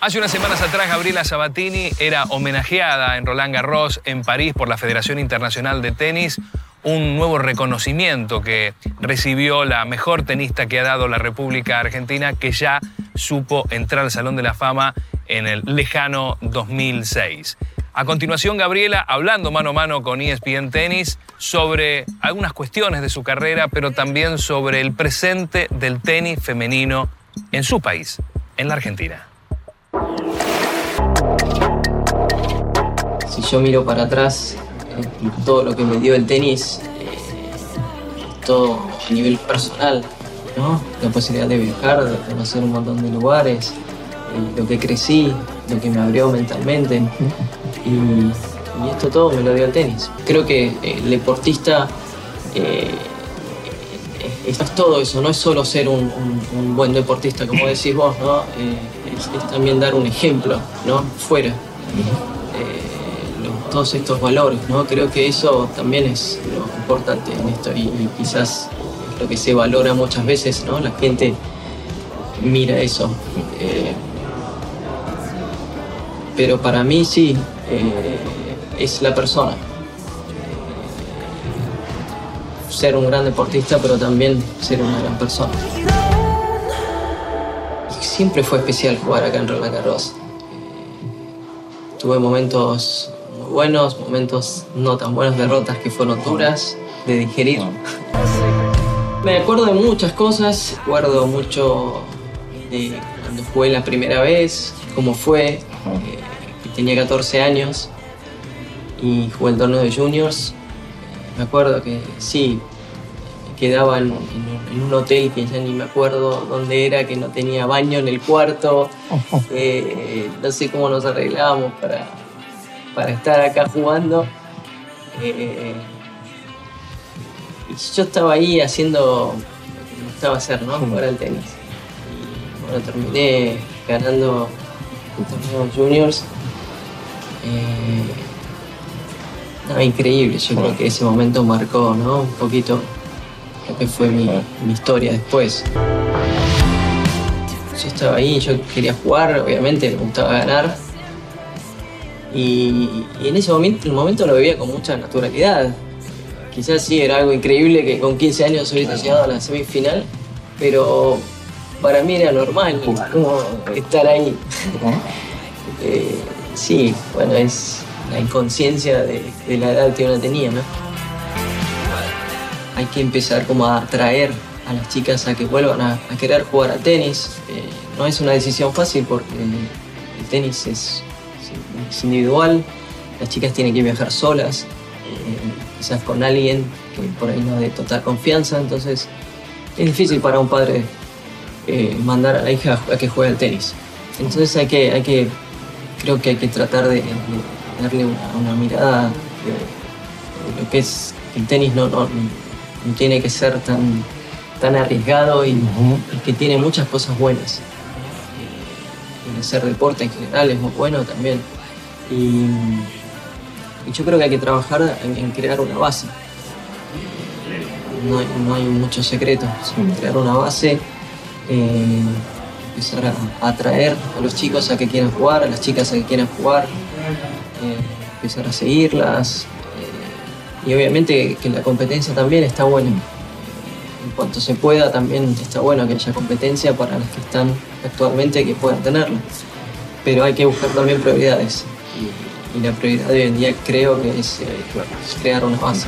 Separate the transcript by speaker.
Speaker 1: Hace unas semanas atrás, Gabriela Sabatini era homenajeada en Roland Garros en París por la Federación Internacional de Tenis, un nuevo reconocimiento que recibió la mejor tenista que ha dado la República Argentina, que ya supo entrar al Salón de la Fama en el lejano 2006. A continuación, Gabriela hablando mano a mano con ESPN Tenis sobre algunas cuestiones de su carrera, pero también sobre el presente del tenis femenino en su país, en la Argentina.
Speaker 2: Si yo miro para atrás, eh, todo lo que me dio el tenis, eh, todo a nivel personal, ¿no? La posibilidad de viajar, de conocer un montón de lugares, lo que crecí, lo que me abrió mentalmente. Y, esto todo me lo dio el tenis. Creo que eh, el deportista eh, es, todo eso, no es solo ser un, buen deportista, como decís vos, ¿no? Eh, es, también dar un ejemplo, ¿no? Fuera. Todos estos valores, ¿no? Creo que eso también es lo importante en esto y, quizás es lo que se valora muchas veces, ¿no? La gente mira eso. Pero para mí sí, eh, es la persona. Ser un gran deportista, pero también ser una gran persona. Siempre fue especial jugar acá en Roland Garros. Eh, tuve momentos muy buenos, momentos no tan buenos, derrotas que fueron duras de digerir. Me acuerdo de muchas cosas, recuerdo mucho de cuando jugué la primera vez, cómo fue, eh, que tenía 14 años y jugué el torneo de juniors. Me acuerdo que sí, quedaba en, en- en un hotel que ya ni me acuerdo dónde era, que no tenía baño en el cuarto, eh, no sé cómo nos arreglábamos para, para estar acá jugando. Eh, y yo estaba ahí haciendo lo que me gustaba hacer, ¿no? Jugar al tenis. Y bueno, terminé ganando el juniors. Eh, nada, increíble, yo creo que ese momento marcó, ¿no? Un poquito lo que fue mi, mi historia después. Yo estaba ahí, yo quería jugar, obviamente, me gustaba ganar. Y, en ese momento, momento lo vivía con mucha naturalidad. Quizás sí era algo increíble que con 15 años hubiese llegado a la semifinal, pero para mí era normal como estar ahí. Eh, sí, bueno, es la inconsciencia de, de la edad que uno tenía, ¿no? Hay que empezar como a atraer a las chicas a que vuelvan a, a querer jugar a tenis. Eh, no es una decisión fácil porque el tenis es, es individual, las chicas tienen que viajar solas, eh, quizás con alguien que por ahí no de total confianza, entonces es difícil para un padre eh, mandar a la hija a que juegue al tenis. Entonces hay que, hay que creo que hay que tratar de, de darle una, una mirada de, de lo que es el tenis no, no, no tiene que ser tan, tan arriesgado y, y que tiene muchas cosas buenas. Eh, El hacer deporte en general es muy bueno también. Y, y yo creo que hay que trabajar en, en crear una base. No hay, no hay mucho secreto, sino crear una base, eh, empezar a, atraer a los chicos a que quieran jugar, a las chicas a que quieran jugar, eh, empezar a seguirlas. eh, y obviamente que la competencia también está buena. En cuanto se pueda, también está bueno que haya competencia para las que están actualmente que puedan tenerla. Pero hay que buscar también prioridades. Y, y la prioridad de hoy en día creo que es crear una base.